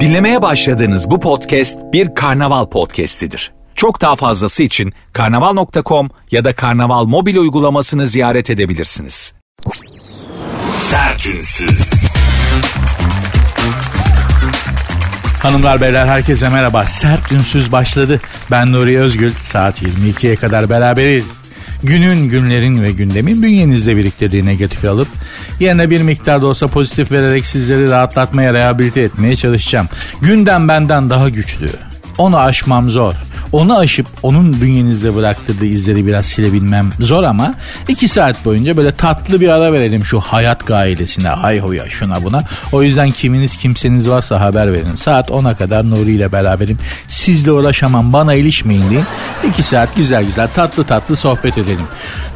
Dinlemeye başladığınız bu podcast bir karnaval podcastidir. Çok daha fazlası için karnaval.com ya da karnaval mobil uygulamasını ziyaret edebilirsiniz. Sertünsüz. Hanımlar beyler herkese merhaba. Sert Ünsüz başladı. Ben Nuri Özgül. Saat 22'ye kadar beraberiz. Günün, günlerin ve gündemin bünyenizde biriktirdiği negatifi alıp yerine bir miktar da olsa pozitif vererek sizleri rahatlatmaya, rehabilite etmeye çalışacağım. Gündem benden daha güçlü. Onu aşmam zor. Onu aşıp onun bünyenizde bıraktırdığı izleri biraz silebilmem zor ama iki saat boyunca böyle tatlı bir ara verelim şu hayat gailesine. Hay hoya şuna buna. O yüzden kiminiz kimseniz varsa haber verin. Saat 10'a kadar Nuri ile beraberim. Sizle uğraşamam bana ilişmeyin deyin. İki saat güzel güzel tatlı tatlı sohbet edelim.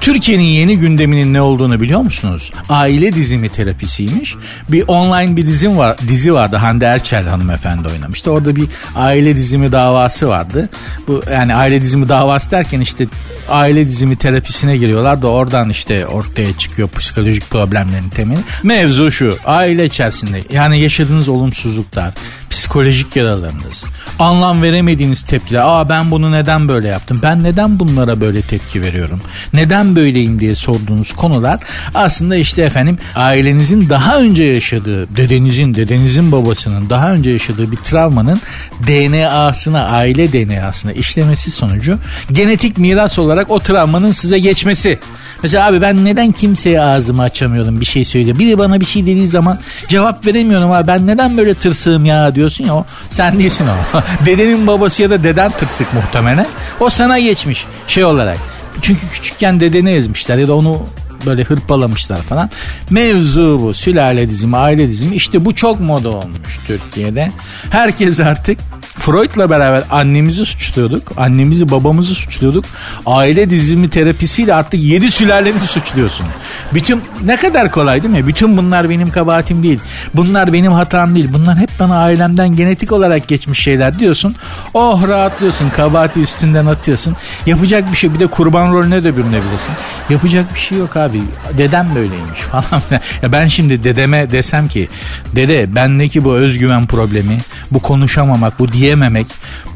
Türkiye'nin yeni gündeminin ne olduğunu biliyor musunuz? Aile dizimi terapisiymiş. Bir online bir dizim var, dizi vardı. Hande Erçel hanımefendi oynamıştı. Orada bir aile dizimi davası vardı. Bu yani aile dizimi davası derken işte aile dizimi terapisine giriyorlar da oradan işte ortaya çıkıyor psikolojik problemlerin temeli. Mevzu şu aile içerisinde yani yaşadığınız olumsuzluklar, psikolojik yaralarınız, anlam veremediğiniz tepkiler. Aa ben bunu neden böyle yaptım? Ben neden bunlara böyle tepki veriyorum? Neden böyleyim diye sorduğunuz konular aslında işte efendim ailenizin daha önce yaşadığı, dedenizin, dedenizin babasının daha önce yaşadığı bir travmanın DNA'sına, aile DNA'sına işlemesi sonucu genetik miras olarak o travmanın size geçmesi. Mesela abi ben neden kimseye ağzımı açamıyorum bir şey söylüyor. Biri bana bir şey dediği zaman cevap veremiyorum abi ben neden böyle tırsığım ya diyorsun ya o sen değilsin o. Dedenin babası ya da deden tırsık muhtemelen. O sana geçmiş şey olarak. Çünkü küçükken dedeni ezmişler ya da onu böyle hırpalamışlar falan. Mevzu bu. Sülale dizimi, aile dizimi. İşte bu çok moda olmuş Türkiye'de. Herkes artık Freud'la beraber annemizi suçluyorduk. Annemizi babamızı suçluyorduk. Aile dizimi terapisiyle artık yedi sülaleni suçluyorsun. Bütün ne kadar kolay değil mi? Bütün bunlar benim kabahatim değil. Bunlar benim hatam değil. Bunlar hep bana ailemden genetik olarak geçmiş şeyler diyorsun. Oh rahatlıyorsun. Kabahati üstünden atıyorsun. Yapacak bir şey. Bir de kurban rolüne de bürünebilirsin. Yapacak bir şey yok abi. Dedem böyleymiş falan. ya ben şimdi dedeme desem ki dede bendeki bu özgüven problemi, bu konuşamamak, bu diyememek,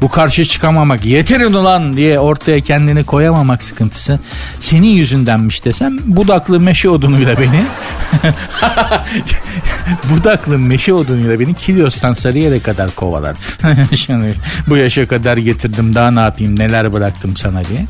bu karşı çıkamamak, yeterin ulan diye ortaya kendini koyamamak sıkıntısı senin yüzündenmiş desem budaklı meşe odunuyla beni budaklı meşe odunuyla beni Kilyos'tan Sarıyer'e kadar kovalar. Bu yaşa kadar getirdim daha ne yapayım neler bıraktım sana diye.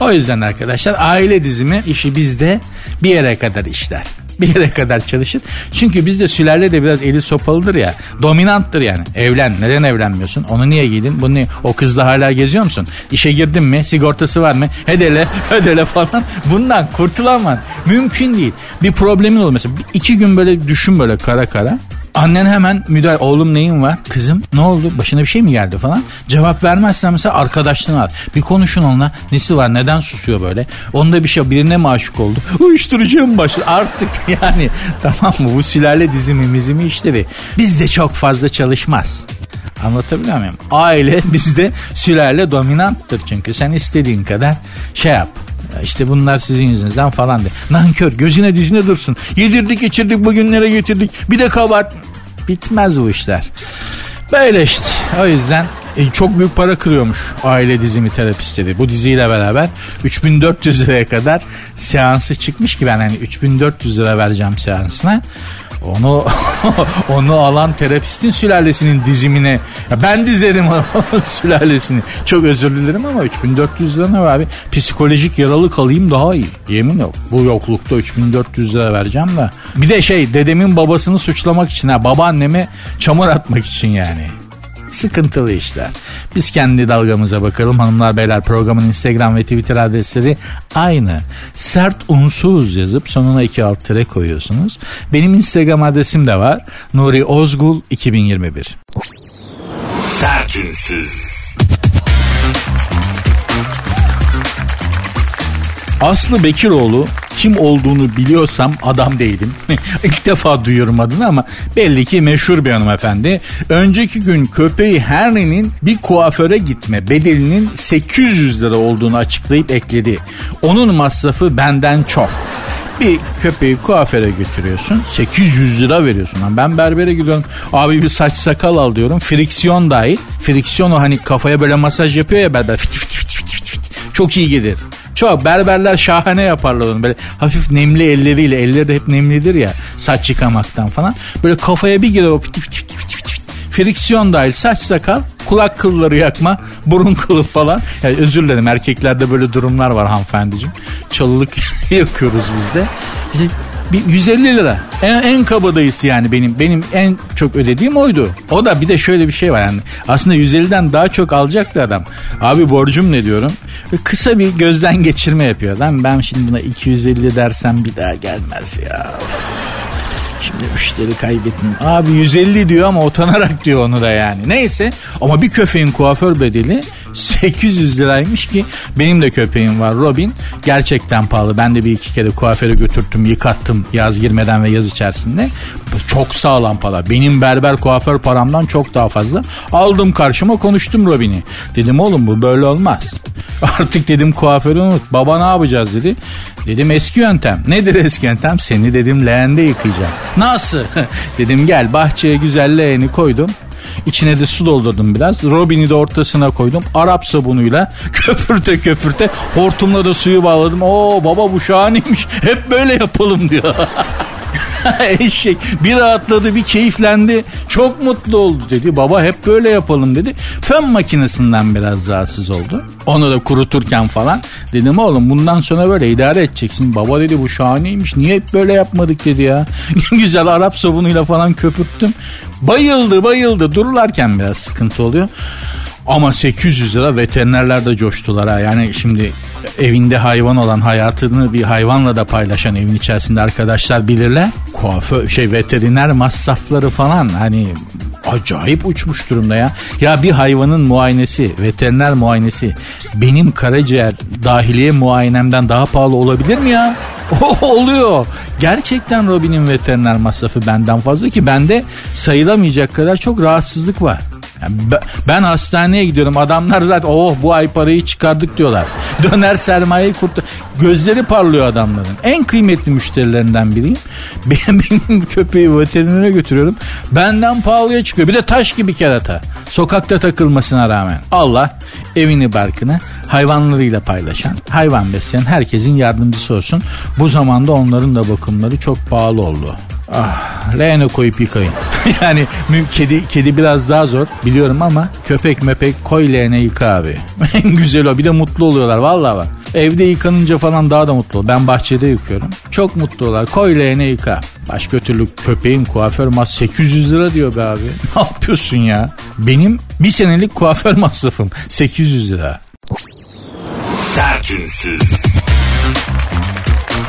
O yüzden arkadaşlar aile dizimi işi bizde bir yere kadar işler bir yere kadar çalışır. Çünkü bizde sülale de biraz eli sopalıdır ya. Dominanttır yani. Evlen. Neden evlenmiyorsun? Onu niye giydin? Bunu niye? O kızla hala geziyor musun? İşe girdin mi? Sigortası var mı? Hedele, ödele falan. Bundan kurtulamam. Mümkün değil. Bir problemin olur mesela. iki gün böyle düşün böyle kara kara. Annen hemen müdahale oğlum neyin var? Kızım ne oldu? Başına bir şey mi geldi? falan. Cevap vermezsen mesela arkadaşlığını al bir konuşun onunla. Nesi var? Neden susuyor böyle? Onda bir şey birine mi aşık oldu uyuşturucuya mı başladı artık yani tamam mı? Bu sülale dizimi mizimi işleri bizde çok fazla çalışmaz. Anlatabiliyor muyum? Aile bizde sülale dominanttır. Çünkü sen istediğin kadar şey yap. İşte bunlar sizin yüzünüzden falan de. Nankör gözüne dizine dursun. Yedirdik içirdik bugünlere getirdik. Bir de kabahat. Bitmez bu işler. Böyle işte. O yüzden e, çok büyük para kırıyormuş aile dizimi terapistleri. Bu diziyle beraber 3400 liraya kadar seansı çıkmış ki ben hani 3400 lira vereceğim seansına. Onu onu alan terapistin sülalesinin dizimine ben dizerim sülalesini. Çok özür dilerim ama 3400 lira ne abi? Psikolojik yaralı kalayım daha iyi. Yemin yok. Bu yoklukta 3400 lira vereceğim de. Bir de şey dedemin babasını suçlamak için ha babaanneme çamur atmak için yani. Sıkıntılı işler. Biz kendi dalgamıza bakalım hanımlar beyler programın Instagram ve Twitter adresleri aynı. Sert unsuz yazıp sonuna iki alt tere koyuyorsunuz. Benim Instagram adresim de var. Nuri Ozgul 2021. Sert Aslı Bekiroğlu kim olduğunu biliyorsam adam değilim. İlk defa duyuyorum adını ama belli ki meşhur bir hanımefendi. Önceki gün köpeği Henry'nin bir kuaföre gitme bedelinin 800 lira olduğunu açıklayıp ekledi. Onun masrafı benden çok. Bir köpeği kuaföre götürüyorsun. 800 lira veriyorsun. Ben berbere gidiyorum. Abi bir saç sakal al diyorum. Friksiyon dahil. Friksiyon o hani kafaya böyle masaj yapıyor ya berber. Fit fit fit fit fit. Çok iyi gelir. Çok berberler şahane yaparlar onu. Böyle hafif nemli elleriyle. Elleri de hep nemlidir ya. Saç yıkamaktan falan. Böyle kafaya bir fit fit fit. Friksiyon dahil saç sakal, kulak kılları yakma, burun kılı falan. Yani özür dilerim erkeklerde böyle durumlar var hanımefendiciğim. Çalılık yakıyoruz biz de. Bir 150 lira. En, en kabadayısı yani benim benim en çok ödediğim oydu. O da bir de şöyle bir şey var yani. Aslında 150'den daha çok alacaktı adam. Abi borcum ne diyorum? Ve kısa bir gözden geçirme yapıyor. Lan ben şimdi buna 250 dersem bir daha gelmez ya. Şimdi müşteri kaybettim. Abi 150 diyor ama utanarak diyor onu da yani. Neyse ama bir köpeğin kuaför bedeli 800 liraymış ki benim de köpeğim var Robin. Gerçekten pahalı. Ben de bir iki kere kuaföre götürttüm, yıkattım yaz girmeden ve yaz içerisinde. Çok sağlam para. Benim berber kuaför paramdan çok daha fazla. Aldım karşıma konuştum Robin'i. Dedim oğlum bu böyle olmaz. Artık dedim kuaförü unut. Baba ne yapacağız dedi. Dedim eski yöntem. Nedir eski yöntem? Seni dedim leğende yıkayacağım. Nasıl? dedim gel bahçeye güzel leğeni koydum. İçine de su doldurdum biraz. Robin'i de ortasına koydum. Arap sabunuyla köpürte köpürte hortumla da suyu bağladım. Oo baba bu şahaneymiş. Hep böyle yapalım diyor. Eşek. Bir rahatladı bir keyiflendi. Çok mutlu oldu dedi. Baba hep böyle yapalım dedi. Fön makinesinden biraz rahatsız oldu. Onu da kuruturken falan dedim oğlum bundan sonra böyle idare edeceksin. Baba dedi bu şahaneymiş. Niye hep böyle yapmadık? dedi ya. Güzel Arap sabunuyla falan köpürttüm. Bayıldı bayıldı. Dururlarken biraz sıkıntı oluyor ama 800 lira veterinerler de coştular ha. Yani şimdi evinde hayvan olan hayatını bir hayvanla da paylaşan evin içerisinde arkadaşlar bilirler. Kuaför şey veteriner masrafları falan hani acayip uçmuş durumda ya. Ya bir hayvanın muayenesi, veteriner muayenesi benim karaciğer dahiliye muayenemden daha pahalı olabilir mi ya? oluyor. Gerçekten Robin'in veteriner masrafı benden fazla ki bende sayılamayacak kadar çok rahatsızlık var. Ben hastaneye gidiyorum adamlar zaten oh bu ay parayı çıkardık diyorlar. Döner sermayeyi kurtar. Gözleri parlıyor adamların. En kıymetli müşterilerinden biriyim. Benim, benim köpeği veterinere götürüyorum. Benden pahalıya çıkıyor. Bir de taş gibi kerata. Sokakta takılmasına rağmen. Allah evini barkını hayvanlarıyla paylaşan, hayvan besleyen herkesin yardımcısı olsun. Bu zamanda onların da bakımları çok pahalı oldu. Ah, leğene koyup yıkayın. yani kedi kedi biraz daha zor biliyorum ama köpek mepek koy leğene yıka abi. en güzel o bir de mutlu oluyorlar vallahi bak. Evde yıkanınca falan daha da mutlu. Ben bahçede yıkıyorum. Çok mutlu oluyorlar. Koy leğene yıka. Başka türlü köpeğin kuaför mas 800 lira diyor be abi. Ne yapıyorsun ya? Benim bir senelik kuaför masrafım 800 lira. Sertünsüz.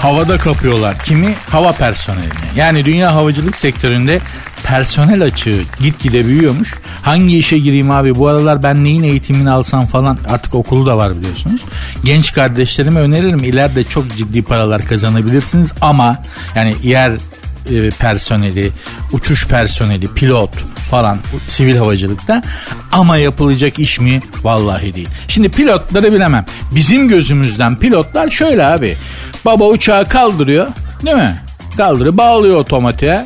Havada kapıyorlar. Kimi? Hava personelini. Yani dünya havacılık sektöründe personel açığı gitgide büyüyormuş. Hangi işe gireyim abi bu aralar ben neyin eğitimini alsam falan artık okulu da var biliyorsunuz. Genç kardeşlerime öneririm ileride çok ciddi paralar kazanabilirsiniz ama yani yer e, personeli, uçuş personeli, pilot falan sivil havacılıkta ama yapılacak iş mi? Vallahi değil. Şimdi pilotları bilemem. Bizim gözümüzden pilotlar şöyle abi. Baba uçağı kaldırıyor değil mi? Kaldırıyor bağlıyor otomatiğe.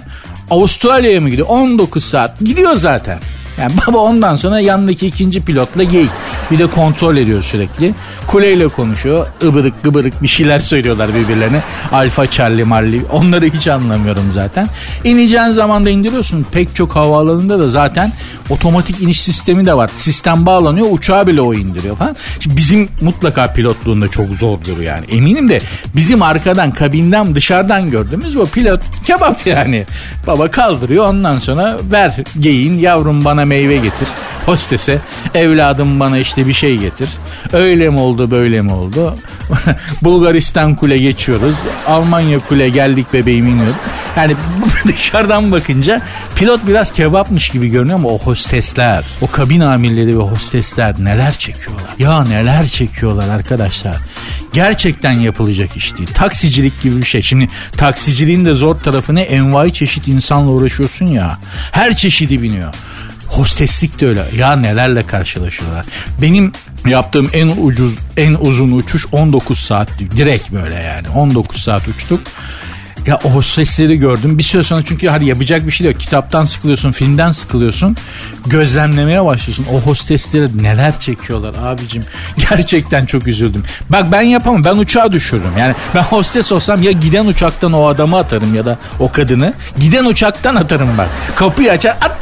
Avustralya'ya mı gidiyor? 19 saat. Gidiyor zaten. Yani baba ondan sonra yanındaki ikinci pilotla geyik. Bir de kontrol ediyor sürekli. Kuleyle konuşuyor. Ibırık gıbırık bir şeyler söylüyorlar birbirlerine. Alfa Charlie Marley. Onları hiç anlamıyorum zaten. İneceğin zaman da indiriyorsun. Pek çok havaalanında da zaten otomatik iniş sistemi de var. Sistem bağlanıyor. Uçağı bile o indiriyor falan. Şimdi bizim mutlaka pilotluğunda çok zordur yani. Eminim de bizim arkadan kabinden dışarıdan gördüğümüz o pilot kebap yani. Baba kaldırıyor ondan sonra ver geyin yavrum bana meyve getir. Hostese evladım bana işte bir şey getir. Öyle mi oldu böyle mi oldu? Bulgaristan kule geçiyoruz. Almanya kule geldik bebeğim iniyoruz. Yani dışarıdan bakınca pilot biraz kebapmış gibi görünüyor ama o hostesler, o kabin amirleri ve hostesler neler çekiyorlar. Ya neler çekiyorlar arkadaşlar. Gerçekten yapılacak iş değil. Taksicilik gibi bir şey. Şimdi taksiciliğin de zor tarafı ne? Envai çeşit insanla uğraşıyorsun ya. Her çeşidi biniyor. Hosteslik de öyle. Ya nelerle karşılaşıyorlar. Benim Yaptığım en ucuz, en uzun uçuş 19 saat. Direkt böyle yani 19 saat uçtuk. Ya o sesleri gördüm. Bir süre sonra çünkü hadi yapacak bir şey yok. Kitaptan sıkılıyorsun, filmden sıkılıyorsun. Gözlemlemeye başlıyorsun. O hostesleri neler çekiyorlar abicim. Gerçekten çok üzüldüm. Bak ben yapamam. Ben uçağa düşürürüm. Yani ben hostes olsam ya giden uçaktan o adamı atarım ya da o kadını. Giden uçaktan atarım bak. Kapıyı açar at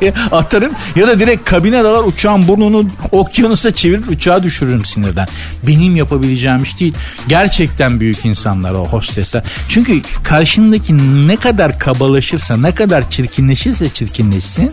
diye atarım. Ya da direkt kabine dalar uçağın burnunu okyanusa çevirir uçağı düşürürüm sinirden. Benim yapabileceğim iş değil. Gerçekten büyük insanlar o hostesler. Çünkü karşındaki ne kadar kabalaşırsa, ne kadar çirkinleşirse çirkinleşsin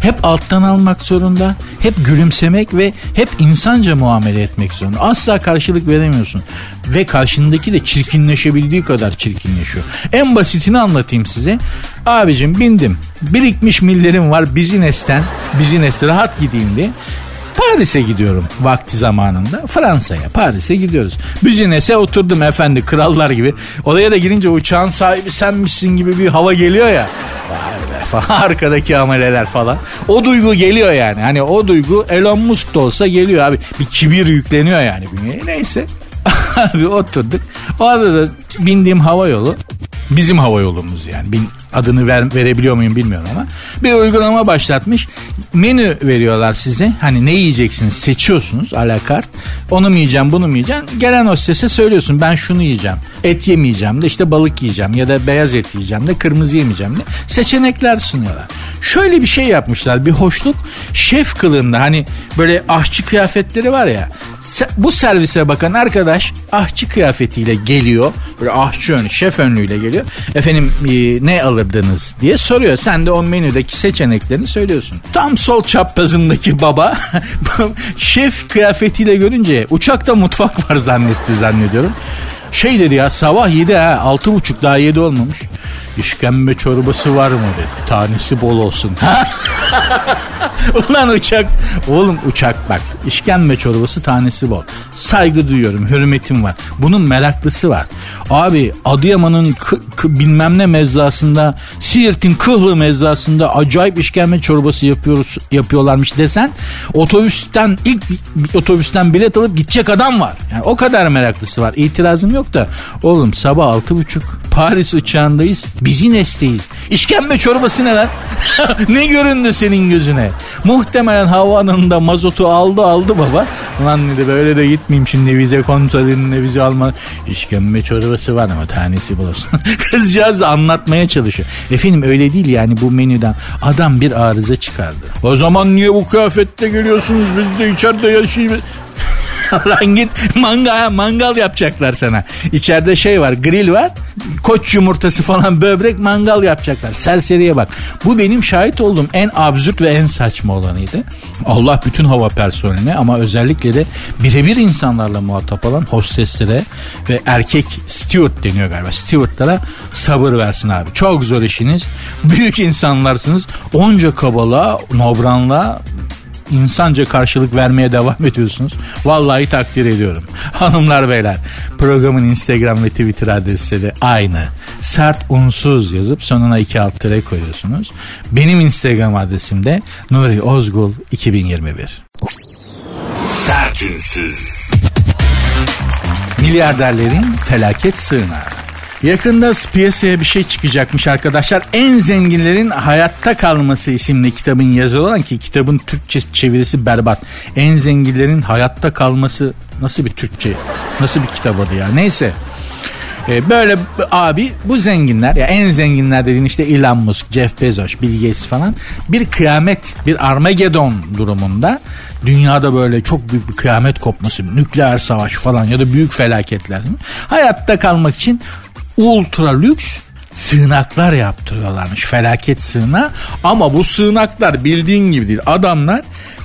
hep alttan almak zorunda, hep gülümsemek ve hep insanca muamele etmek zorunda. Asla karşılık veremiyorsun. Ve karşındaki de çirkinleşebildiği kadar çirkinleşiyor. En basitini anlatayım size. Abicim bindim. Birikmiş millerim var bizinesten. Bizineste rahat gideyim diye. Paris'e gidiyorum vakti zamanında. Fransa'ya, Paris'e gidiyoruz. Büzines'e oturdum efendi krallar gibi. Odaya da girince uçağın sahibi senmişsin gibi bir hava geliyor ya. Vay be falan arkadaki ameleler falan. O duygu geliyor yani. Hani o duygu Elon Musk da olsa geliyor abi. Bir kibir yükleniyor yani bünyeye. Neyse. abi oturduk. O arada da bindiğim hava yolu bizim hava yolumuz yani. Bin, adını ver, verebiliyor muyum bilmiyorum ama bir uygulama başlatmış. Menü veriyorlar size. Hani ne yiyeceksiniz seçiyorsunuz alakart. Onu mu yiyeceğim bunu mu yiyeceğim. Gelen hostese söylüyorsun ben şunu yiyeceğim. Et yemeyeceğim de işte balık yiyeceğim ya da beyaz et yiyeceğim de kırmızı yemeyeceğim de. Seçenekler sunuyorlar. Şöyle bir şey yapmışlar bir hoşluk. Şef kılığında hani böyle aşçı kıyafetleri var ya bu servise bakan arkadaş ahçı kıyafetiyle geliyor. Böyle ahçı önlü, şef önlüğüyle geliyor. Efendim e, ne alırdınız diye soruyor. Sen de o menüdeki seçeneklerini söylüyorsun. Tam sol çaprazındaki baba şef kıyafetiyle görünce uçakta mutfak var zannetti zannediyorum. Şey dedi ya sabah 7 ha altı buçuk daha 7 olmamış. İşkembe çorbası var mı dedi. Tanesi bol olsun. Ulan uçak. Oğlum uçak bak. İşkembe çorbası tanesi bol. Saygı duyuyorum. Hürmetim var. Bunun meraklısı var. Abi Adıyaman'ın bilmem ne mezrasında Siirt'in Kıhlı mezrasında acayip işkembe çorbası yapıyoruz yapıyorlarmış desen otobüsten ilk otobüsten bilet alıp gidecek adam var. Yani o kadar meraklısı var. İtirazım yok da oğlum sabah altı buçuk Paris uçağındayız. Bizi nesteyiz. İşkembe çorbası ne lan? ne göründü senin gözüne? Muhtemelen havanında mazotu aldı aldı baba. Ulan dedi böyle de gitmeyeyim şimdi vize kontrolünde vize alma. İşkembe çorbası var ama tanesi bulursun. Kızcağız da anlatmaya çalışıyor. Efendim öyle değil yani bu menüden. Adam bir arıza çıkardı. O zaman niye bu kıyafette geliyorsunuz biz de içeride yaşayayım. Lan git mangal, mangal yapacaklar sana. İçeride şey var grill var. Koç yumurtası falan böbrek mangal yapacaklar. Serseriye bak. Bu benim şahit olduğum en absürt ve en saçma olanıydı. Allah bütün hava personeline ama özellikle de birebir insanlarla muhatap olan hosteslere ve erkek steward deniyor galiba. Stewardlara sabır versin abi. Çok zor işiniz. Büyük insanlarsınız. Onca kabalığa, nobranla insanca karşılık vermeye devam ediyorsunuz. Vallahi takdir ediyorum. Hanımlar beyler programın Instagram ve Twitter adresleri aynı. Sert unsuz yazıp sonuna iki alt tere koyuyorsunuz. Benim Instagram adresim de Nuri Ozgul 2021. Sert unsuz. Milyarderlerin felaket sığınağı. Yakında piyasaya bir şey çıkacakmış arkadaşlar. En zenginlerin hayatta kalması isimli kitabın yazılı olan ki kitabın Türkçe çevirisi berbat. En zenginlerin hayatta kalması nasıl bir Türkçe? Nasıl bir kitap adı ya? Neyse. Ee, böyle abi bu zenginler ya en zenginler dediğin işte Elon Musk, Jeff Bezos, Bill Gates falan bir kıyamet, bir Armageddon durumunda dünyada böyle çok büyük bir kıyamet kopması, nükleer savaş falan ya da büyük felaketler hayatta kalmak için ultra lüks sığınaklar yaptırıyorlarmış. Felaket sığınağı. Ama bu sığınaklar bildiğin gibi değil. Adamlar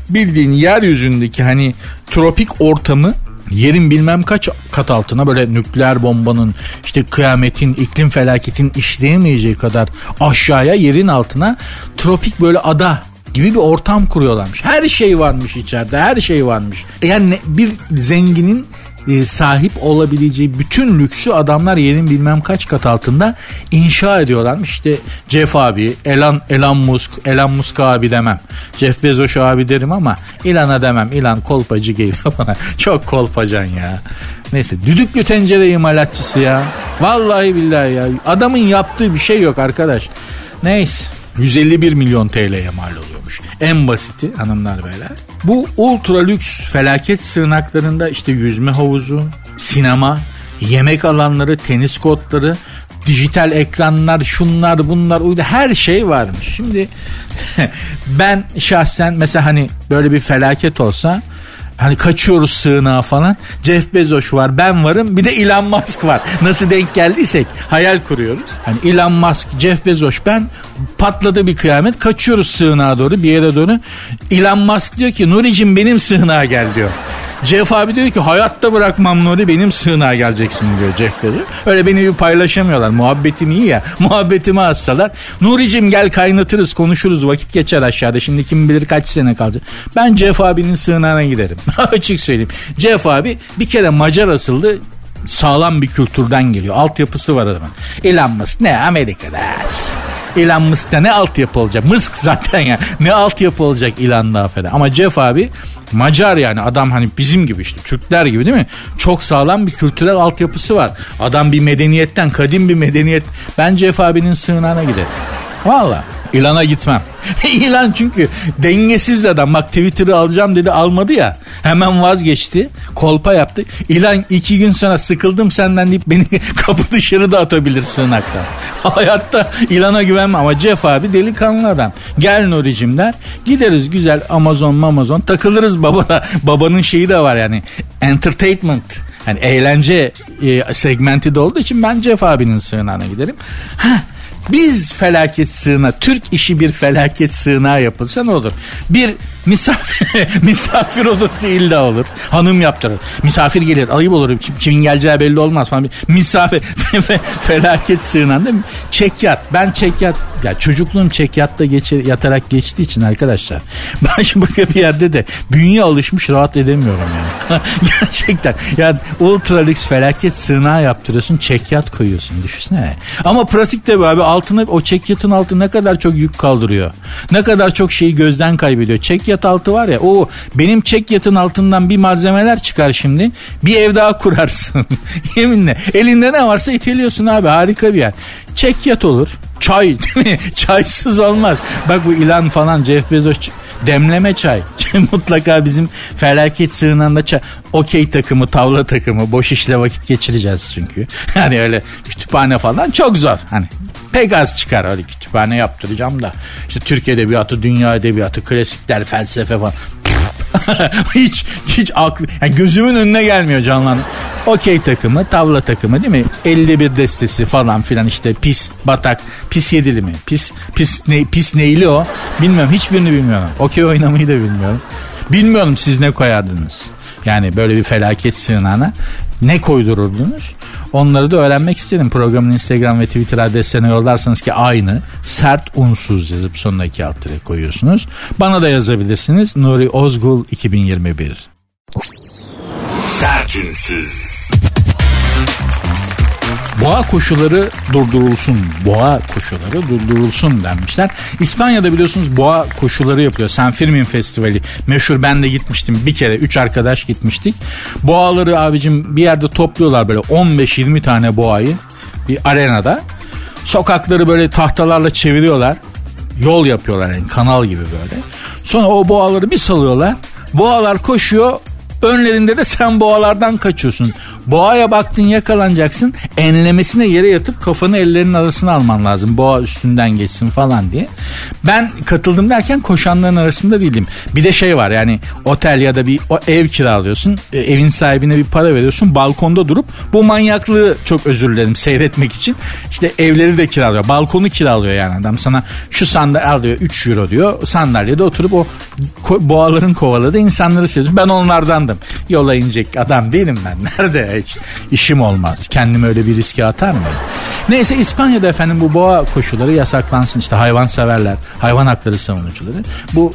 bildiğin yeryüzündeki hani tropik ortamı yerin bilmem kaç kat altına böyle nükleer bombanın işte kıyametin iklim felaketin işleyemeyeceği kadar aşağıya yerin altına tropik böyle ada gibi bir ortam kuruyorlarmış. Her şey varmış içeride her şey varmış. Yani bir zenginin e, sahip olabileceği bütün lüksü adamlar yerin bilmem kaç kat altında inşa ediyorlarmış. İşte Jeff abi, Elon, Elon Musk, Elon Musk abi demem. Jeff Bezos abi derim ama Elon'a demem. Elon kolpacı geliyor bana. Çok kolpacan ya. Neyse düdüklü tencere imalatçısı ya. Vallahi billahi ya. Adamın yaptığı bir şey yok arkadaş. Neyse. 151 milyon TL'ye mal oluyormuş. En basiti hanımlar beyler. Bu ultra lüks felaket sığınaklarında işte yüzme havuzu, sinema, yemek alanları, tenis kortları, dijital ekranlar, şunlar bunlar uydu her şey varmış. Şimdi ben şahsen mesela hani böyle bir felaket olsa Hani kaçıyoruz sığınağa falan. Jeff Bezos var, ben varım, bir de Elon Musk var. Nasıl denk geldiysek hayal kuruyoruz. Hani Elon Musk, Jeff Bezos, ben patladı bir kıyamet. Kaçıyoruz sığınağa doğru, bir yere doğru. Elon Musk diyor ki Nuri'cim benim sığınağa gel diyor. Jeff abi diyor ki hayatta bırakmam Nuri benim sığınağa geleceksin diyor Jeff dedi. Öyle beni bir paylaşamıyorlar. Muhabbetim iyi ya. Muhabbetimi assalar. Nuri'cim gel kaynatırız konuşuruz vakit geçer aşağıda. Şimdi kim bilir kaç sene kalacak. Ben Jeff abinin sığınağına giderim. Açık söyleyeyim. Jeff abi bir kere Macar asıldı sağlam bir kültürden geliyor. Altyapısı var adamın. Elon Musk ne Amerika'da. Elon Musk'ta ne altyapı olacak? Musk zaten ya. Ne altyapı olacak Elon'da affeder. Ama Jeff abi Macar yani adam hani bizim gibi işte Türkler gibi değil mi? Çok sağlam bir kültürel altyapısı var. Adam bir medeniyetten kadim bir medeniyet. Ben Jeff abinin sığınağına giderim. Valla. İlana gitmem. İlan çünkü dengesiz adam. Bak Twitter'ı alacağım dedi almadı ya. Hemen vazgeçti. Kolpa yaptı. İlan iki gün sonra sıkıldım senden deyip beni kapı dışarı da atabilir sığınaktan. Hayatta ilana güvenmem ama Jeff abi delikanlı adam. Gel Nuri'cim der. Gideriz güzel Amazon Amazon takılırız baba. Babanın şeyi de var yani. Entertainment. Yani eğlence e, segmenti de olduğu için ben Jeff abinin sığınağına giderim. Ha biz felaket sığına, Türk işi bir felaket sığınağı yapılsa ne olur? Bir misafir, misafir odası illa olur. Hanım yaptırır. Misafir gelir. Ayıp olur. Kim, kimin geleceği belli olmaz falan. Misafir felaket sığınan değil mi? Çekyat. Ben çekyat. Ya çocukluğum çekyatta geçe, yatarak geçtiği için arkadaşlar. Şimdi bir yerde de bünye alışmış rahat edemiyorum yani. Gerçekten. Yani ultra lüks felaket sığınağı yaptırıyorsun. Çekyat koyuyorsun. Düşünsene. Ama pratikte böyle abi altına o çekyatın altı ne kadar çok yük kaldırıyor. Ne kadar çok şeyi gözden kaybediyor. Çekyat altı var ya o benim çekyatın altından bir malzemeler çıkar şimdi. Bir ev daha kurarsın. Yeminle. Elinde ne varsa iteliyorsun abi harika bir yer. Çekyat olur. Çay değil mi? Çaysız olmaz. Bak bu ilan falan Jeff Bezos demleme çay. Mutlaka bizim felaket sığınanda çay. Okey takımı, tavla takımı, boş işle vakit geçireceğiz çünkü. Hani öyle kütüphane falan çok zor. Hani pek az çıkar öyle kütüphane yaptıracağım da. İşte Türk edebiyatı, dünya edebiyatı, klasikler, felsefe falan. hiç hiç aklı yani gözümün önüne gelmiyor canlan. Okey takımı, tavla takımı değil mi? 51 destesi falan filan işte pis, batak, pis yedili mi? Pis pis ne pis neyli o? Bilmiyorum hiçbirini bilmiyorum. Okey oynamayı da bilmiyorum. Bilmiyorum siz ne koyardınız? Yani böyle bir felaket sığınağına ne koydururdunuz? Onları da öğrenmek isterim. Programın Instagram ve Twitter adreslerine yollarsanız ki aynı sert unsuz yazıp sonundaki alt koyuyorsunuz. Bana da yazabilirsiniz. Nuri Ozgul 2021 Sert unsuz Boğa koşuları durdurulsun. Boğa koşuları durdurulsun denmişler. İspanya'da biliyorsunuz boğa koşuları yapılıyor. San Fermin Festivali. Meşhur ben de gitmiştim bir kere. Üç arkadaş gitmiştik. Boğaları abicim bir yerde topluyorlar böyle 15-20 tane boğayı bir arenada. Sokakları böyle tahtalarla çeviriyorlar. Yol yapıyorlar yani kanal gibi böyle. Sonra o boğaları bir salıyorlar. Boğalar koşuyor Önlerinde de sen boğalardan kaçıyorsun. Boğaya baktın yakalanacaksın. Enlemesine yere yatıp kafanı ellerinin arasına alman lazım. Boğa üstünden geçsin falan diye. Ben katıldım derken koşanların arasında değildim. Bir de şey var yani otel ya da bir o ev kiralıyorsun. E, evin sahibine bir para veriyorsun. Balkonda durup bu manyaklığı çok özür dilerim seyretmek için. işte evleri de kiralıyor. Balkonu kiralıyor yani adam sana şu sandalye alıyor 3 euro diyor. Sandalyede oturup o boğaların kovaladığı insanları seyrediyor. Ben onlardandım lazım. Yola inecek adam değilim ben. Nerede hiç işim olmaz. Kendimi öyle bir riske atar mı? Neyse İspanya'da efendim bu boğa koşuları yasaklansın. İşte hayvan severler, hayvan hakları savunucuları. Bu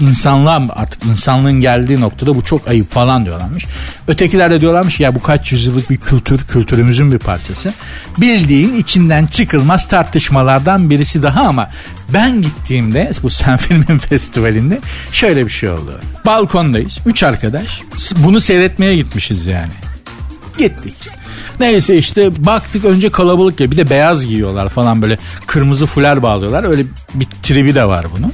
insanlığa artık insanlığın geldiği noktada bu çok ayıp falan diyorlarmış. Ötekiler de diyorlarmış ya bu kaç yüzyıllık bir kültür, kültürümüzün bir parçası. Bildiğin içinden çıkılmaz tartışmalardan birisi daha ama ben gittiğimde bu Sen Filmin Festivali'nde şöyle bir şey oldu. Balkondayız. Üç arkadaş. Bunu seyretmeye gitmişiz yani. Gittik. Neyse işte baktık önce kalabalık ya bir de beyaz giyiyorlar falan böyle kırmızı fular bağlıyorlar. Öyle bir tribi de var bunun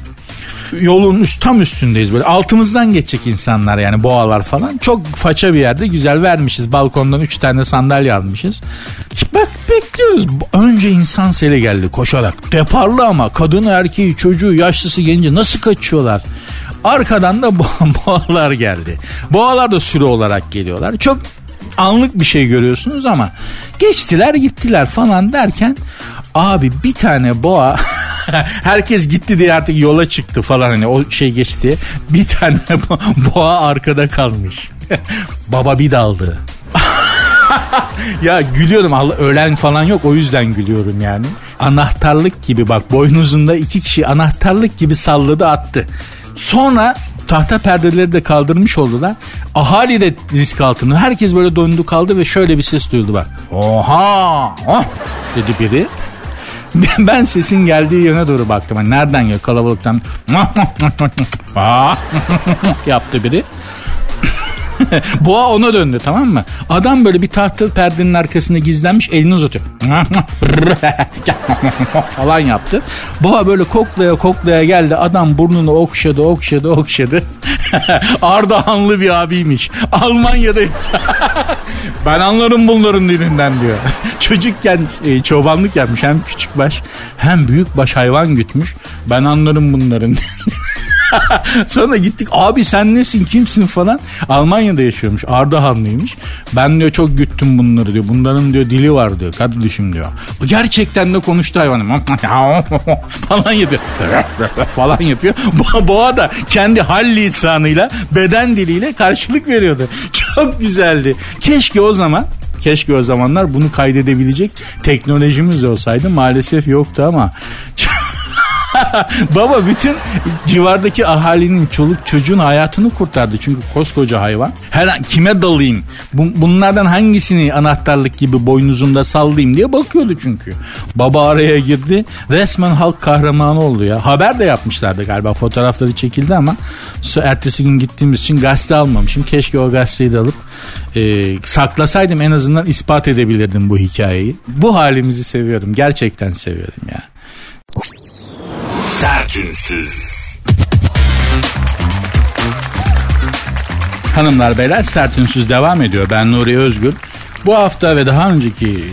yolun üst tam üstündeyiz böyle. Altımızdan geçecek insanlar yani boğalar falan. Çok faça bir yerde güzel vermişiz. Balkondan üç tane sandalye almışız. Bak bekliyoruz. Önce insan seli geldi koşarak. Deparlı ama kadın erkeği çocuğu yaşlısı genci nasıl kaçıyorlar? Arkadan da boğalar geldi. Boğalar da sürü olarak geliyorlar. Çok anlık bir şey görüyorsunuz ama geçtiler gittiler falan derken abi bir tane boğa herkes gitti diye artık yola çıktı falan hani o şey geçti. Bir tane boğa arkada kalmış. Baba bir daldı. ya gülüyorum ölen falan yok o yüzden gülüyorum yani. Anahtarlık gibi bak boynuzunda iki kişi anahtarlık gibi salladı attı. Sonra tahta perdeleri de kaldırmış oldular. Ahali de risk altında. Herkes böyle döndü kaldı ve şöyle bir ses duyuldu bak. Oha! Oh! dedi biri. ben sesin geldiği yöne doğru baktım. Yani nereden geliyor kalabalıktan yaptı biri. Boğa ona döndü tamam mı? Adam böyle bir tahta perdenin arkasında gizlenmiş elini uzatıyor. falan yaptı. Boğa böyle koklaya koklaya geldi. Adam burnunu okşadı okşadı okşadı. Ardahanlı bir abiymiş. Almanya'da. ben anlarım bunların dilinden diyor. Çocukken e, çobanlık yapmış. Hem küçük baş hem büyük baş hayvan gütmüş. Ben anlarım bunların Sonra gittik abi sen nesin kimsin falan. Almanya'da yaşıyormuş Ardahanlıymış. Ben diyor çok güttüm bunları diyor. Bunların diyor dili var diyor kardeşim diyor. Gerçekten de konuştu hayvanım. falan yapıyor. falan yapıyor. Boğa da kendi hal lisanıyla beden diliyle karşılık veriyordu. Çok güzeldi. Keşke o zaman keşke o zamanlar bunu kaydedebilecek teknolojimiz olsaydı maalesef yoktu ama Baba bütün civardaki ahalinin çoluk çocuğun hayatını kurtardı. Çünkü koskoca hayvan. Her an kime dalayım? Bunlardan hangisini anahtarlık gibi boynuzumda sallayayım diye bakıyordu çünkü. Baba araya girdi. Resmen halk kahramanı oldu ya. Haber de yapmışlardı galiba. Fotoğrafları çekildi ama ertesi gün gittiğimiz için gazete almamışım. Keşke o gazeteyi de alıp e, saklasaydım en azından ispat edebilirdim bu hikayeyi. Bu halimizi seviyorum. Gerçekten seviyorum ya. Sertünsüz. Hanımlar beyler Sertünsüz devam ediyor. Ben Nuri Özgür. Bu hafta ve daha önceki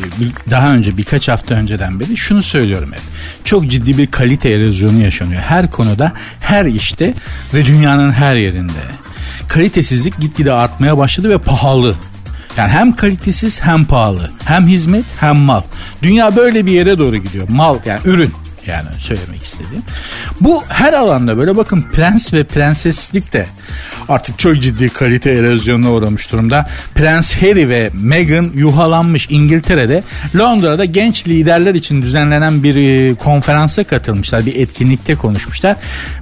daha önce birkaç hafta önceden beri şunu söylüyorum hep. Çok ciddi bir kalite erozyonu yaşanıyor. Her konuda, her işte ve dünyanın her yerinde. Kalitesizlik gitgide artmaya başladı ve pahalı. Yani hem kalitesiz hem pahalı. Hem hizmet hem mal. Dünya böyle bir yere doğru gidiyor. Mal yani ürün. Yani söylemek istediğim. Bu her alanda böyle bakın prens ve prenseslik de artık çok ciddi kalite erozyonuna uğramış durumda. Prens Harry ve Meghan yuhalanmış İngiltere'de Londra'da genç liderler için düzenlenen bir e, konferansa katılmışlar. Bir etkinlikte konuşmuşlar.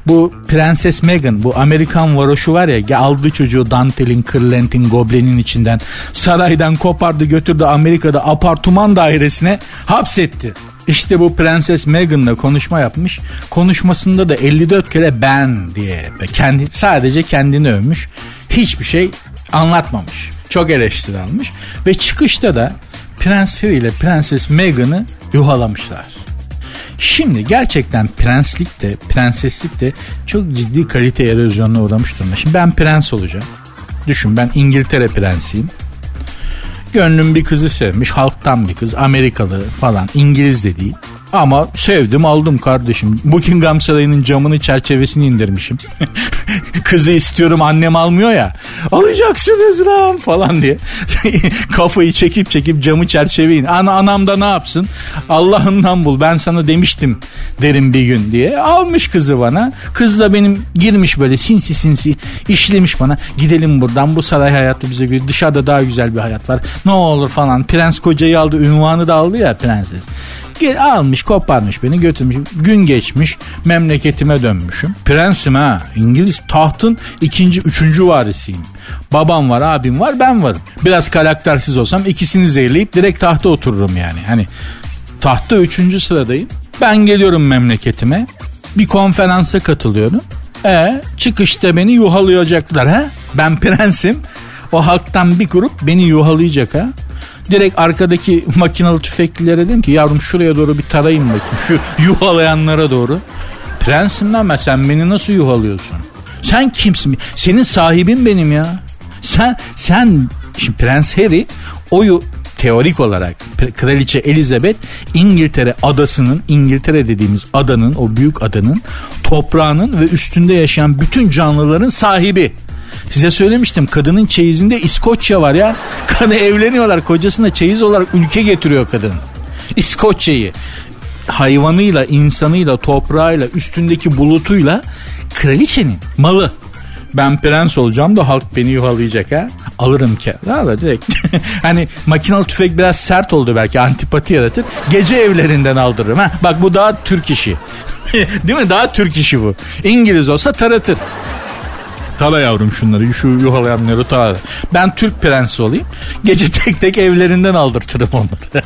Bu Prenses Meghan bu Amerikan varoşu var ya aldı çocuğu dantelin, kırlentin, goblenin içinden saraydan kopardı götürdü Amerika'da apartman dairesine hapsetti. İşte bu Prenses Meghan'la konuşma yapmış. Konuşmasında da 54 kere ben diye kendi sadece kendini övmüş. Hiçbir şey anlatmamış. Çok eleştiri almış ve çıkışta da Prens Harry ile Prenses Meghan'ı yuhalamışlar. Şimdi gerçekten prenslik de prenseslik de çok ciddi kalite erozyonuna uğramış durumda. Şimdi ben prens olacağım. Düşün ben İngiltere prensiyim. Gönlüm bir kızı sevmiş. Halktan bir kız. Amerikalı falan. İngiliz de değil. Ama sevdim aldım kardeşim. Buckingham Sarayı'nın camını çerçevesini indirmişim. Kızı istiyorum annem almıyor ya. Alacaksınız lan falan diye. Kafayı çekip çekip camı çerçeveyin. Ana anam da ne yapsın? Allah'ından bul ben sana demiştim derim bir gün diye. Almış kızı bana. Kız da benim girmiş böyle sinsi sinsi işlemiş bana. Gidelim buradan bu saray hayatı bize göre dışarıda daha güzel bir hayat var. Ne olur falan. Prens kocayı aldı ünvanı da aldı ya prenses. Almış koparmış beni götürmüş. Gün geçmiş memleketime dönmüşüm. Prensim ha İngiliz tahtın ikinci üçüncü varisiyim. Babam var abim var ben varım. Biraz karaktersiz olsam ikisini zehirleyip direkt tahta otururum yani. Hani tahta üçüncü sıradayım. Ben geliyorum memleketime. Bir konferansa katılıyorum. E çıkışta beni yuhalayacaklar ha. Ben prensim. O halktan bir grup beni yuhalayacak ha. Direkt arkadaki makinalı tüfeklilere dedim ki yavrum şuraya doğru bir tarayın bakayım. Şu yuhalayanlara doğru. Prensim lan ben sen beni nasıl yuhalıyorsun? Sen kimsin? Senin sahibin benim ya. Sen sen şimdi Prens Harry oyu teorik olarak Kraliçe Elizabeth İngiltere adasının İngiltere dediğimiz adanın o büyük adanın toprağının ve üstünde yaşayan bütün canlıların sahibi. Size söylemiştim kadının çeyizinde İskoçya var ya. Kadın evleniyorlar kocasına çeyiz olarak ülke getiriyor kadın. İskoçya'yı hayvanıyla, insanıyla, toprağıyla, üstündeki bulutuyla kraliçenin malı. Ben prens olacağım da halk beni yuhalayacak ha. Alırım ki. Valla direkt. hani makinalı tüfek biraz sert oldu belki antipati yaratır. Gece evlerinden aldırırım ha. Bak bu daha Türk işi. Değil mi? Daha Türk işi bu. İngiliz olsa taratır. Tara yavrum şunları şu yuhalayanları tara. Ben Türk prensi olayım. Gece tek tek evlerinden aldırtırım onları.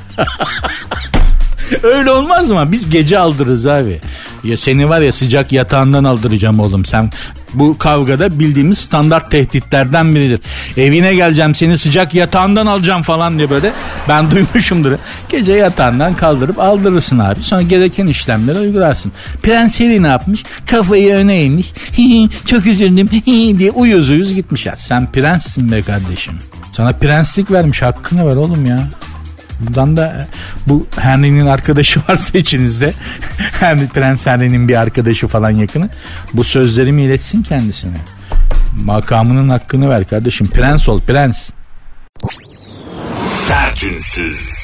Öyle olmaz mı? Biz gece aldırırız abi. Ya seni var ya sıcak yatağından aldıracağım oğlum. Sen bu kavgada bildiğimiz standart tehditlerden biridir. Evine geleceğim seni sıcak yatağından alacağım falan diye böyle ben duymuşumdur. Gece yatağından kaldırıp aldırırsın abi. Sonra gereken işlemleri uygularsın. Prens Harry ne yapmış? Kafayı öne eğmiş. Çok üzüldüm diye uyuz uyuz gitmiş. Ya sen prenssin be kardeşim. Sana prenslik vermiş hakkını ver oğlum ya. Buradan da bu Henry'nin arkadaşı varsa içinizde Henry, Prens Henry'nin bir arkadaşı falan yakını bu sözlerimi iletsin kendisine. Makamının hakkını ver kardeşim. Prens ol prens. Sertünsüz.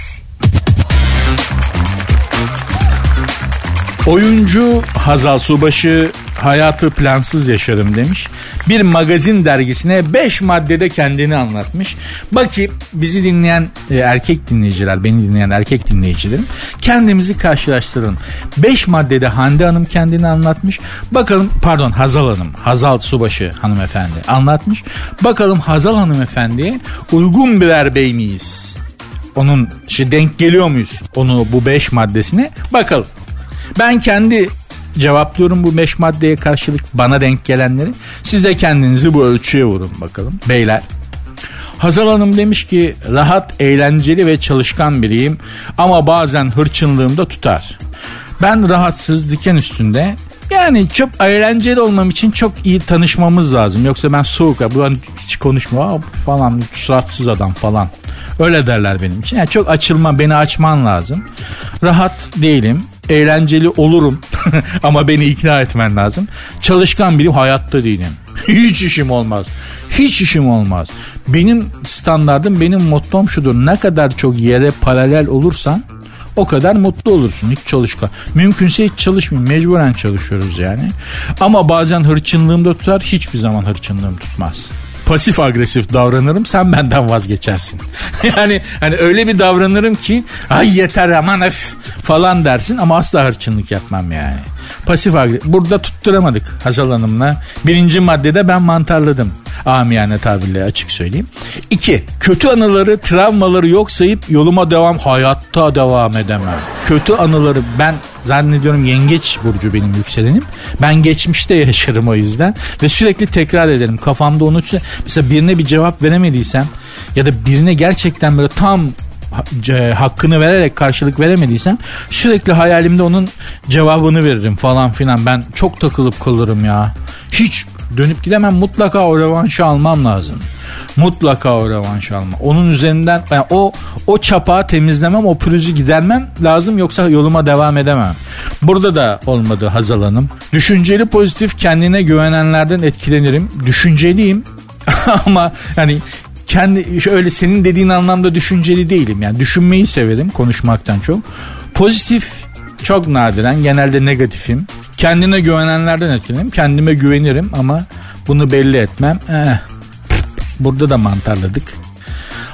Oyuncu Hazal Subaşı hayatı plansız yaşarım demiş. Bir magazin dergisine 5 maddede kendini anlatmış. Bakayım bizi dinleyen e, erkek dinleyiciler, beni dinleyen erkek dinleyicilerim kendimizi karşılaştırın. 5 maddede Hande Hanım kendini anlatmış. Bakalım pardon Hazal Hanım, Hazal Subaşı hanımefendi anlatmış. Bakalım Hazal hanımefendiye uygun birer bey miyiz? Onun işte denk geliyor muyuz? Onu bu 5 maddesine bakalım. Ben kendi cevaplıyorum bu beş maddeye karşılık bana denk gelenleri. Siz de kendinizi bu ölçüye vurun bakalım. Beyler Hazal Hanım demiş ki rahat, eğlenceli ve çalışkan biriyim ama bazen hırçınlığım da tutar. Ben rahatsız, diken üstünde yani çok eğlenceli olmam için çok iyi tanışmamız lazım. Yoksa ben soğuk, bu an hiç konuşma falan, suratsız adam falan. Öyle derler benim için. Yani çok açılma, beni açman lazım. Rahat değilim eğlenceli olurum ama beni ikna etmen lazım. Çalışkan biriyim hayatta değilim. Hiç işim olmaz. Hiç işim olmaz. Benim standardım, benim mottom şudur. Ne kadar çok yere paralel olursan o kadar mutlu olursun. Hiç çalışkan. Mümkünse hiç çalışmayayım. Mecburen çalışıyoruz yani. Ama bazen hırçınlığım da tutar. Hiçbir zaman hırçınlığım tutmaz pasif agresif davranırım sen benden vazgeçersin. yani hani öyle bir davranırım ki ay yeter aman öf falan dersin ama asla hırçınlık yapmam yani. Pasif agresif. Burada tutturamadık Hazal Hanım'la. Birinci maddede ben mantarladım. Amiyane tabirle açık söyleyeyim. İki, kötü anıları, travmaları yok sayıp yoluma devam, hayatta devam edemem. Kötü anıları ben zannediyorum yengeç burcu benim yükselenim. Ben geçmişte yaşarım o yüzden ve sürekli tekrar ederim. Kafamda onu mesela birine bir cevap veremediysem ya da birine gerçekten böyle tam hakkını vererek karşılık veremediysem sürekli hayalimde onun cevabını veririm falan filan. Ben çok takılıp kalırım ya. Hiç dönüp gidemem mutlaka o revanşı almam lazım. Mutlaka o revanşı alma. Onun üzerinden yani o o çapağı temizlemem, o pürüzü gidermem lazım yoksa yoluma devam edemem. Burada da olmadı Hazal Hanım. Düşünceli pozitif kendine güvenenlerden etkilenirim. Düşünceliyim ama yani kendi şöyle senin dediğin anlamda düşünceli değilim. Yani düşünmeyi severim konuşmaktan çok. Pozitif çok nadiren genelde negatifim. Kendine güvenenlerden etkilenirim. Kendime güvenirim ama bunu belli etmem. Eh, burada da mantarladık.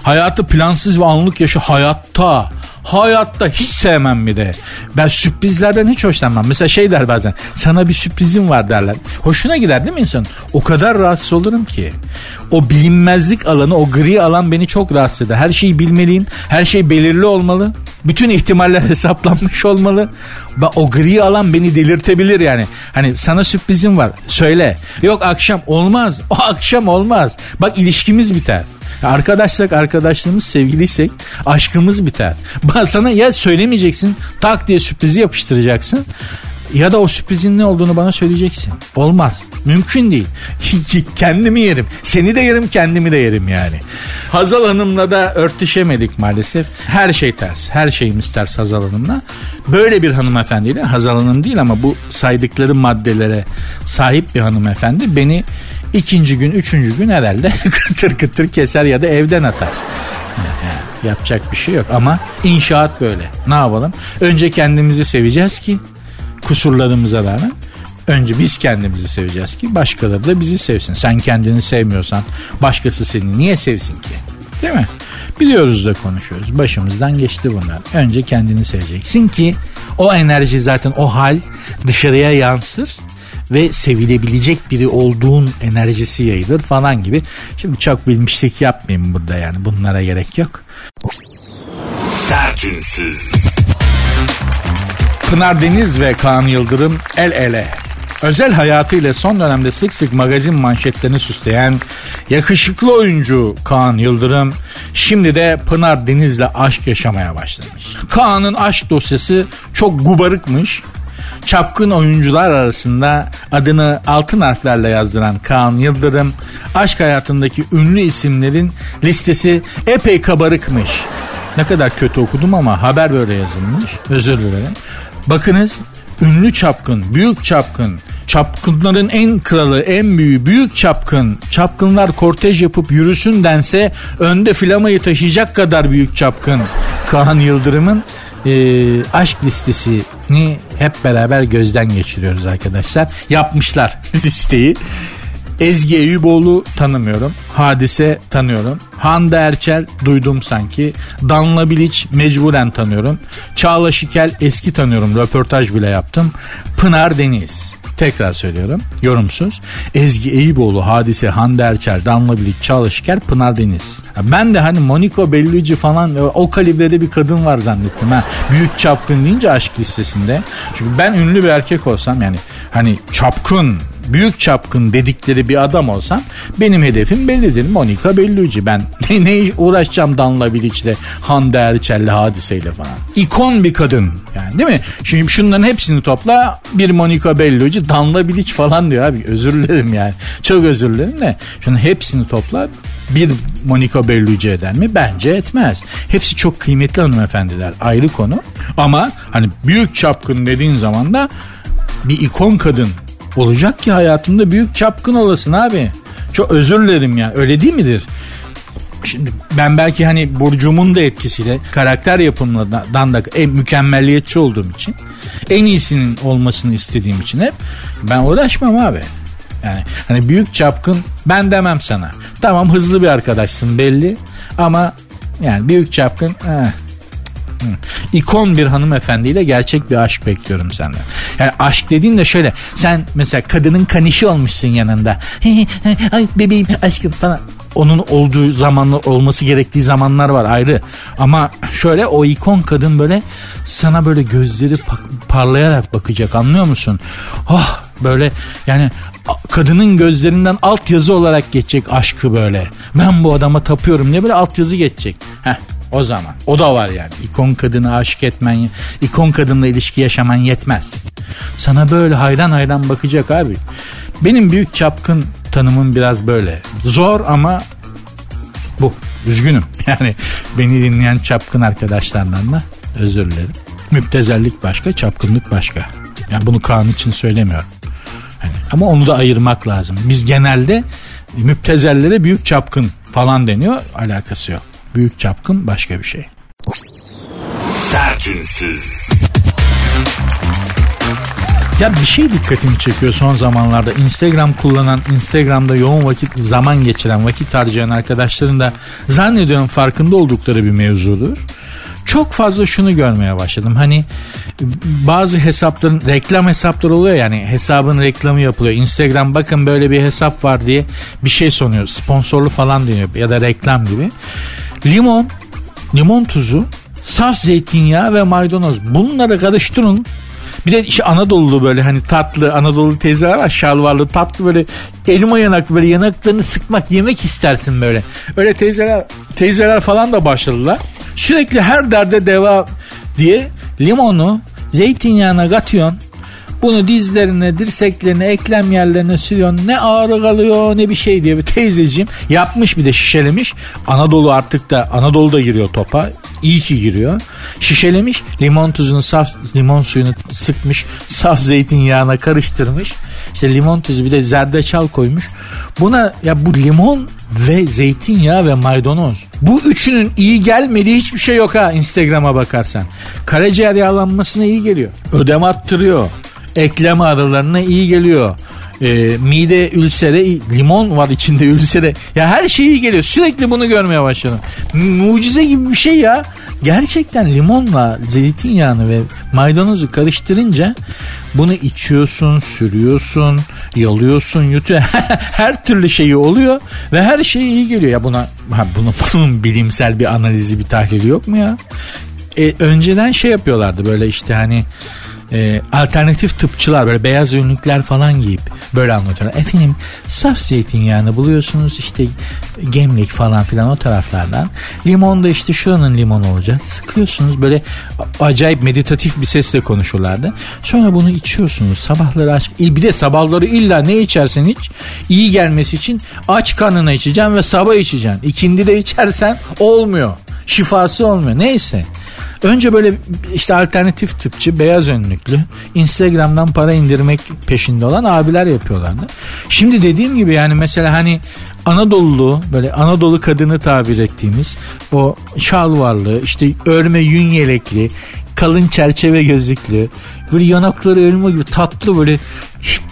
Hayatı plansız ve anlık yaşı hayatta hayatta hiç sevmem bir de. Ben sürprizlerden hiç hoşlanmam. Mesela şey der bazen sana bir sürprizim var derler. Hoşuna gider değil mi insan? O kadar rahatsız olurum ki. O bilinmezlik alanı o gri alan beni çok rahatsız eder. Her şeyi bilmeliyim. Her şey belirli olmalı. Bütün ihtimaller hesaplanmış olmalı. O gri alan beni delirtebilir yani. Hani sana sürprizim var. Söyle. Yok akşam olmaz. O akşam olmaz. Bak ilişkimiz biter. Arkadaşsak arkadaşlığımız sevgiliysek aşkımız biter. Sana ya söylemeyeceksin tak diye sürprizi yapıştıracaksın ya da o sürprizin ne olduğunu bana söyleyeceksin. Olmaz. Mümkün değil. kendimi yerim. Seni de yerim kendimi de yerim yani. Hazal Hanım'la da örtüşemedik maalesef. Her şey ters. Her şeyimiz ters Hazal Hanım'la. Böyle bir hanımefendiyle Hazal Hanım değil ama bu saydıkları maddelere sahip bir hanımefendi beni ikinci gün, üçüncü gün herhalde kıtır kıtır keser ya da evden atar. Yapacak bir şey yok ama inşaat böyle. Ne yapalım? Önce kendimizi seveceğiz ki kusurlarımıza rağmen önce biz kendimizi seveceğiz ki başkaları da bizi sevsin. Sen kendini sevmiyorsan başkası seni niye sevsin ki? Değil mi? Biliyoruz da konuşuyoruz. Başımızdan geçti bunlar. Önce kendini seveceksin ki o enerji zaten o hal dışarıya yansır ve sevilebilecek biri olduğun enerjisi yayılır falan gibi. Şimdi çok bilmişlik yapmayayım burada yani bunlara gerek yok. Sertünsüz. Pınar Deniz ve Kaan Yıldırım el ele. Özel hayatıyla son dönemde sık sık magazin manşetlerini süsleyen yakışıklı oyuncu Kaan Yıldırım şimdi de Pınar Deniz'le aşk yaşamaya başlamış. Kaan'ın aşk dosyası çok gubarıkmış. Çapkın oyuncular arasında adını altın harflerle yazdıran Kaan Yıldırım aşk hayatındaki ünlü isimlerin listesi epey kabarıkmış. Ne kadar kötü okudum ama haber böyle yazılmış. Özür dilerim. Bakınız ünlü çapkın, büyük çapkın, çapkınların en kralı, en büyüğü, büyük çapkın. Çapkınlar kortej yapıp yürüsün dense önde flamayı taşıyacak kadar büyük çapkın. Kaan Yıldırım'ın e, aşk listesini hep beraber gözden geçiriyoruz arkadaşlar. Yapmışlar listeyi. Ezgi Eyüboğlu tanımıyorum. Hadise tanıyorum. Hande Erçel duydum sanki. Danla Bilic mecburen tanıyorum. Çağla Şikel eski tanıyorum. Röportaj bile yaptım. Pınar Deniz. Tekrar söylüyorum. Yorumsuz. Ezgi Eyüboğlu, Hadise, Hande Erçel, Danla Bilic, Çağla Şiker, Pınar Deniz. Ben de hani Monica Bellucci falan o kalibrede bir kadın var zannettim. Ha. Büyük çapkın deyince aşk listesinde. Çünkü ben ünlü bir erkek olsam yani hani çapkın büyük çapkın dedikleri bir adam olsam benim hedefim bellidir. Monica Bellucci. Ben ne, uğraşacağım Danla Bilic'le, Hande Erçel'le, Hadise'yle falan. İkon bir kadın yani değil mi? Şimdi şunların hepsini topla bir Monica Bellucci, Danla Bilic falan diyor abi. Özür dilerim yani. Çok özür dilerim de. Şunun hepsini topla bir Monica Bellucci eder mi? Bence etmez. Hepsi çok kıymetli hanımefendiler ayrı konu. Ama hani büyük çapkın dediğin zaman da bir ikon kadın olacak ki hayatında büyük çapkın olasın abi. Çok özür dilerim ya öyle değil midir? Şimdi ben belki hani Burcu'mun da etkisiyle karakter yapımından da en mükemmelliyetçi olduğum için en iyisinin olmasını istediğim için hep ben uğraşmam abi. Yani hani büyük çapkın ben demem sana. Tamam hızlı bir arkadaşsın belli ama yani büyük çapkın eh, İkon bir hanımefendiyle gerçek bir aşk bekliyorum senden. Yani aşk dediğin de şöyle. Sen mesela kadının kanişi olmuşsun yanında. Ay bebeğim aşkım falan onun olduğu zamanlı olması gerektiği zamanlar var ayrı. Ama şöyle o ikon kadın böyle sana böyle gözleri parlayarak bakacak anlıyor musun? Oh böyle yani kadının gözlerinden altyazı olarak geçecek aşkı böyle. Ben bu adama tapıyorum ne böyle altyazı geçecek. Heh o zaman. O da var yani. İkon kadını aşık etmen, ikon kadınla ilişki yaşaman yetmez. Sana böyle hayran hayran bakacak abi. Benim büyük çapkın tanımım biraz böyle. Zor ama bu. Üzgünüm. Yani beni dinleyen çapkın arkadaşlardan da özür dilerim. Müptezellik başka, çapkınlık başka. Yani bunu Kaan için söylemiyorum. Hani, ama onu da ayırmak lazım. Biz genelde müptezellere büyük çapkın falan deniyor. Alakası yok. Büyük çapkın başka bir şey. Sertünsüz. Ya bir şey dikkatimi çekiyor son zamanlarda. Instagram kullanan, Instagram'da yoğun vakit zaman geçiren, vakit harcayan arkadaşların da zannediyorum farkında oldukları bir mevzudur. çok fazla şunu görmeye başladım. Hani bazı hesapların reklam hesapları oluyor yani hesabın reklamı yapılıyor. Instagram bakın böyle bir hesap var diye bir şey sunuyor. Sponsorlu falan diyor ya da reklam gibi. Limon, limon tuzu, saf zeytinyağı ve maydanoz bunları karıştırın. Bir de işte Anadolu'lu böyle hani tatlı Anadolu teyzeler var şalvarlı tatlı böyle elma yanaklı böyle yanaklarını sıkmak yemek istersin böyle. Öyle teyzeler teyzeler falan da başladılar. Sürekli her derde deva diye limonu zeytinyağına katıyorsun. Bunu dizlerine, dirseklerine, eklem yerlerine sürüyorsun. Ne ağrı kalıyor ne bir şey diye bir teyzeciğim yapmış bir de şişelemiş. Anadolu artık da Anadolu'da giriyor topa. İyi ki giriyor. Şişelemiş limon tuzunu saf limon suyunu sıkmış. Saf zeytinyağına karıştırmış. İşte limon tuzu bir de zerdeçal koymuş. Buna ya bu limon ve zeytinyağı ve maydanoz. Bu üçünün iyi gelmediği hiçbir şey yok ha Instagram'a bakarsan. Karaciğer yağlanmasına iyi geliyor. Ödem attırıyor. Eklem ağrılarına iyi geliyor. E, mide ülsere limon var içinde ülsere ya her şey iyi geliyor. Sürekli bunu görmeye başladım mucize gibi bir şey ya. Gerçekten limonla zeytinyağını ve maydanozu karıştırınca bunu içiyorsun sürüyorsun yalıyorsun yutuyor. Her türlü şeyi oluyor ve her şey iyi geliyor. Ya buna ha, bunun, bunun bilimsel bir analizi bir tahlili yok mu ya? E, önceden şey yapıyorlardı böyle işte hani e, alternatif tıpçılar böyle beyaz önlükler falan giyip böyle anlatıyorlar. Efendim saf zeytinyağını buluyorsunuz işte gemlik falan filan o taraflardan. Limon da işte şuranın limonu olacak. Sıkıyorsunuz böyle acayip meditatif bir sesle konuşurlardı. Sonra bunu içiyorsunuz sabahları aç. Bir de sabahları illa ne içersen iç iyi gelmesi için aç karnına içeceğim ve sabah içeceğim. İkindi de içersen olmuyor. Şifası olmuyor. Neyse. Önce böyle işte alternatif tıpçı, beyaz önlüklü, Instagram'dan para indirmek peşinde olan abiler yapıyorlardı. Şimdi dediğim gibi yani mesela hani Anadolu böyle Anadolu kadını tabir ettiğimiz o şalvarlı işte örme yün yelekli kalın çerçeve gözlüklü böyle yanakları elma gibi tatlı böyle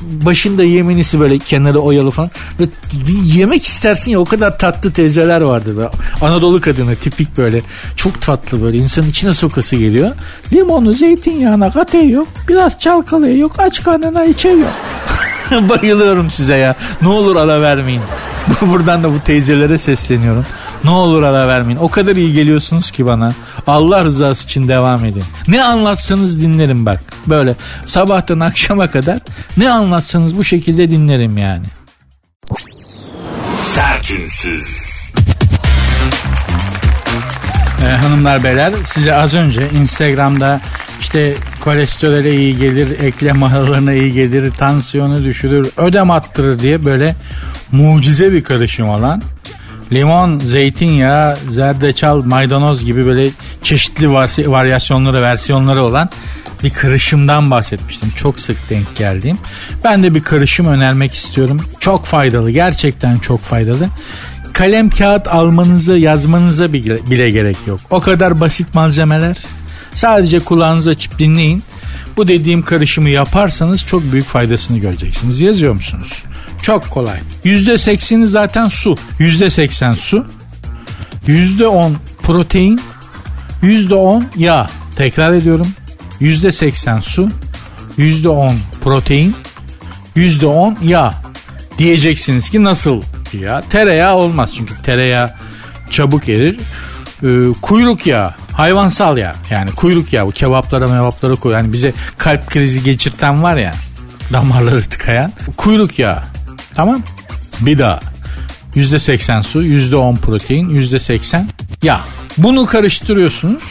başında yemenisi böyle kenarı oyalı falan ve bir yemek istersin ya o kadar tatlı teyzeler vardı be. Anadolu kadını tipik böyle çok tatlı böyle insanın içine sokası geliyor. Limonu zeytinyağına katıyor biraz çalkalıyor aç karnına içiyor. Bayılıyorum size ya. Ne olur ara vermeyin. Buradan da bu teyzelere sesleniyorum. Ne olur ara vermeyin. O kadar iyi geliyorsunuz ki bana. Allah rızası için devam edin. Ne anlatsanız dinlerim bak. Böyle sabahtan akşama kadar ne anlatsanız bu şekilde dinlerim yani. Sertünsüz. Ee, hanımlar beyler size az önce Instagram'da işte kolesterole iyi gelir, eklem ağrılarına iyi gelir, tansiyonu düşürür, ödem attırır diye böyle mucize bir karışım olan limon, zeytinyağı, zerdeçal, maydanoz gibi böyle çeşitli varyasyonları, versiyonları olan bir karışımdan bahsetmiştim. Çok sık denk geldiğim. Ben de bir karışım önermek istiyorum. Çok faydalı, gerçekten çok faydalı. Kalem kağıt almanıza, yazmanıza bile gerek yok. O kadar basit malzemeler. Sadece kulağınızı açıp dinleyin. Bu dediğim karışımı yaparsanız çok büyük faydasını göreceksiniz. Yazıyor musunuz? Çok kolay. %80'i zaten su. %80 su. %10 protein. %10 yağ. Tekrar ediyorum. %80 su. %10 protein. %10 yağ. Diyeceksiniz ki nasıl ya? Tereyağı olmaz çünkü tereyağı çabuk erir. Ee, kuyruk yağı hayvansal yağ yani kuyruk yağı bu kebaplara mevaplara koy yani bize kalp krizi geçirten var ya damarları tıkayan kuyruk yağı Tamam. Bir daha. %80 su, %10 protein, %80 yağ. Bunu karıştırıyorsunuz.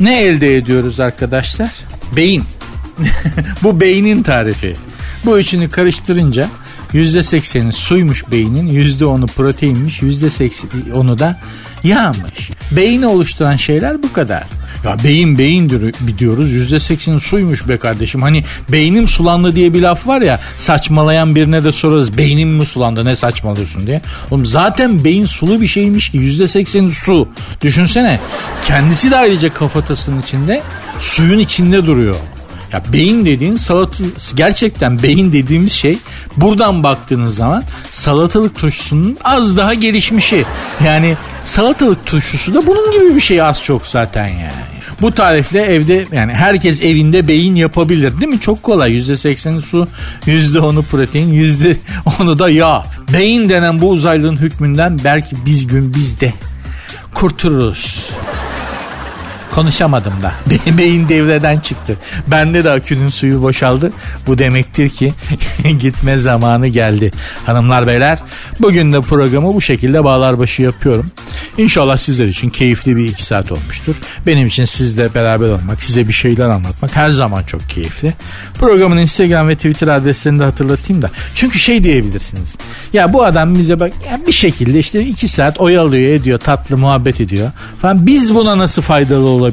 Ne elde ediyoruz arkadaşlar? Beyin. Bu beynin tarifi. Bu üçünü karıştırınca %80'i suymuş beynin, %10'u proteinmiş, %10'u da yağmış. Beyni oluşturan şeyler bu kadar. Ya beyin beyin diyoruz yüzde seksen suymuş be kardeşim. Hani beynim sulandı diye bir laf var ya saçmalayan birine de sorarız beynim mi sulandı ne saçmalıyorsun diye. Oğlum zaten beyin sulu bir şeymiş ki yüzde sekseni su. Düşünsene kendisi de ayrıca kafatasının içinde suyun içinde duruyor. Ya beyin dediğin salatalık gerçekten beyin dediğimiz şey buradan baktığınız zaman salatalık turşusunun az daha gelişmişi. Yani salatalık turşusu da bunun gibi bir şey az çok zaten yani. Bu tarifle evde yani herkes evinde beyin yapabilir değil mi? Çok kolay. %80'i su, %10'u protein, %10'u da yağ. Beyin denen bu uzaylığın hükmünden belki biz gün bizde kurtuluruz. Konuşamadım da. Beyin devreden çıktı. Bende de akünün suyu boşaldı. Bu demektir ki gitme zamanı geldi. Hanımlar beyler bugün de programı bu şekilde bağlar başı yapıyorum. İnşallah sizler için keyifli bir iki saat olmuştur. Benim için sizle beraber olmak, size bir şeyler anlatmak her zaman çok keyifli. Programın Instagram ve Twitter adreslerini de hatırlatayım da. Çünkü şey diyebilirsiniz. Ya bu adam bize bak ya bir şekilde işte iki saat oyalıyor ediyor tatlı muhabbet ediyor falan. Biz buna nasıl faydalı olabiliriz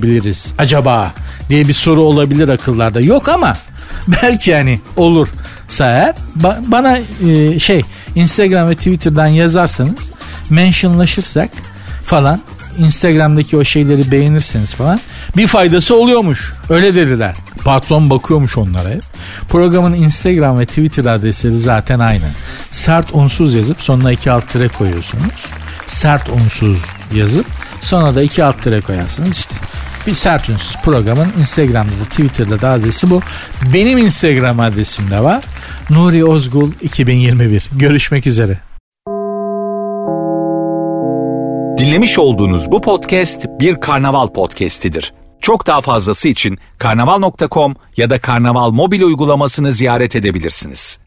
acaba diye bir soru olabilir akıllarda. Yok ama belki yani olur eğer ba- bana e, şey Instagram ve Twitter'dan yazarsanız mentionlaşırsak falan Instagram'daki o şeyleri beğenirseniz falan bir faydası oluyormuş. Öyle dediler. Patron bakıyormuş onlara hep. Programın Instagram ve Twitter adresleri zaten aynı. Sert unsuz yazıp sonuna iki alt tire koyuyorsunuz. Sert unsuz yazıp sonra da iki alt tire koyarsınız işte. Bir sert programın Instagram'da da Twitter'da da adresi bu. Benim Instagram adresim de var. Nuri Ozgul 2021. Görüşmek üzere. Dinlemiş olduğunuz bu podcast bir karnaval podcastidir. Çok daha fazlası için karnaval.com ya da karnaval mobil uygulamasını ziyaret edebilirsiniz.